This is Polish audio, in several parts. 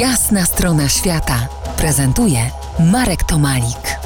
Jasna strona świata prezentuje Marek Tomalik.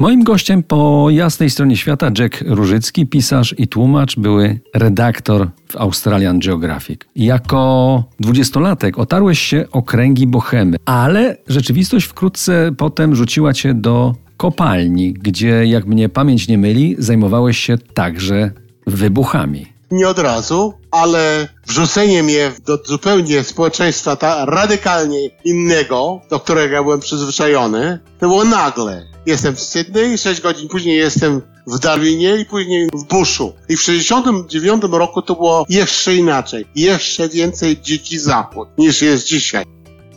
Moim gościem po jasnej stronie świata Jack Różycki, pisarz i tłumacz, były redaktor w Australian Geographic. Jako dwudziestolatek otarłeś się o kręgi bohemy, ale rzeczywistość wkrótce potem rzuciła cię do kopalni, gdzie, jak mnie pamięć nie myli, zajmowałeś się także wybuchami nie od razu, ale wrzucenie mnie do zupełnie społeczeństwa ta radykalnie innego, do którego ja byłem przyzwyczajony, to było nagle. Jestem w Sydney, 6 godzin później jestem w Darwinie i później w Bushu. I w 69 roku to było jeszcze inaczej. Jeszcze więcej dziki zachód niż jest dzisiaj.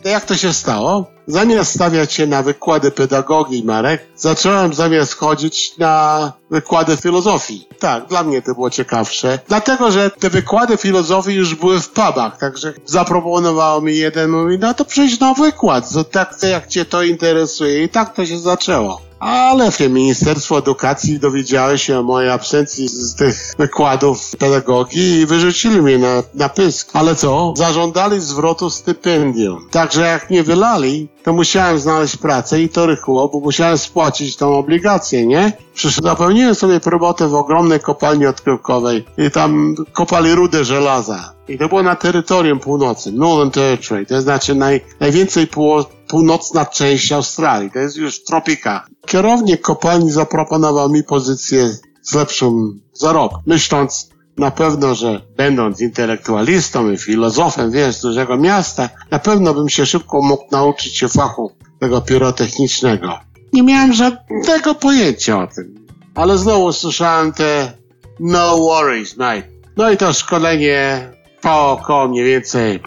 Jak to się stało? Zamiast stawiać się na wykłady pedagogii, Marek, zacząłem zamiast chodzić na wykłady filozofii. Tak, dla mnie to było ciekawsze. Dlatego, że te wykłady filozofii już były w pubach, także zaproponował mi jeden, mówi, no to przyjdź na wykład, tak jak cię to interesuje. I tak to się zaczęło. Ale w Ministerstwo Edukacji dowiedziały się o mojej absencji z tych wykładów pedagogii i wyrzucili mnie na, na pysk. Ale co? Zażądali zwrotu stypendium. Także jak nie wylali, to musiałem znaleźć pracę i to rychło, bo musiałem spłacić tą obligację, nie? Przecież zapełniłem sobie robotę w ogromnej kopalni odkrywkowej i tam kopali rudę żelaza. I to było na terytorium północnym, Northern Territory, to znaczy naj, najwięcej pół, północna część Australii, to jest już tropika. Kierownik kopalni zaproponował mi pozycję z lepszym zarobkiem, myśląc na pewno, że będąc intelektualistą i filozofem, wiesz, dużego miasta, na pewno bym się szybko mógł nauczyć się fachu tego pirotechnicznego. Nie miałem żadnego pojęcia o tym. Ale znowu słyszałem te no worries, mate. No i to szkolenie po około mniej więcej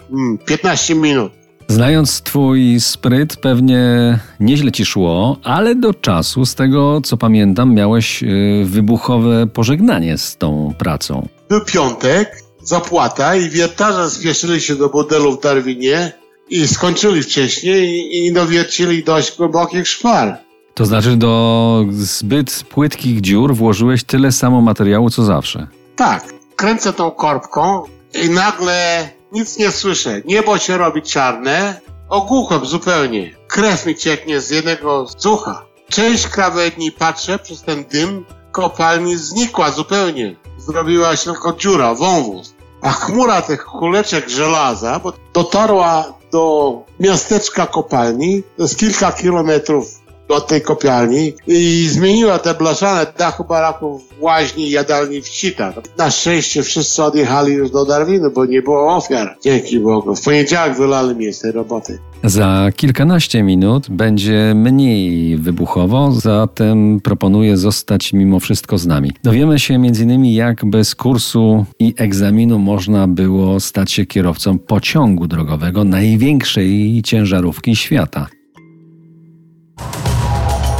15 mm, minut. Znając twój spryt, pewnie nieźle ci szło, ale do czasu, z tego co pamiętam, miałeś y, wybuchowe pożegnanie z tą pracą. Był piątek, zapłata i wiertarze spieszyli się do modelu w Darwinie i skończyli wcześniej i dowiercili dość głębokich szwar. To znaczy do zbyt płytkich dziur włożyłeś tyle samo materiału co zawsze. Tak, kręcę tą korbką i nagle nic nie słyszę. Niebo się robi czarne, ogłuchłem zupełnie. Krew mi cieknie z jednego z ucha. Część krawędni patrzę przez ten dym kopalni znikła zupełnie. Zrobiła się tylko dziura, wąwóz. A chmura tych kuleczek żelaza bo dotarła do miasteczka kopalni, to jest kilka kilometrów od tej kopialni i zmieniła te blaszane dachy baraków łaźni i jadalni w Cita. Na szczęście wszyscy odjechali już do Darwinu, bo nie było ofiar. Dzięki Bogu. W poniedziałek wylali mnie z tej roboty. Za kilkanaście minut będzie mniej wybuchowo, zatem proponuję zostać mimo wszystko z nami. Dowiemy się m.in. jak bez kursu i egzaminu można było stać się kierowcą pociągu drogowego największej ciężarówki świata.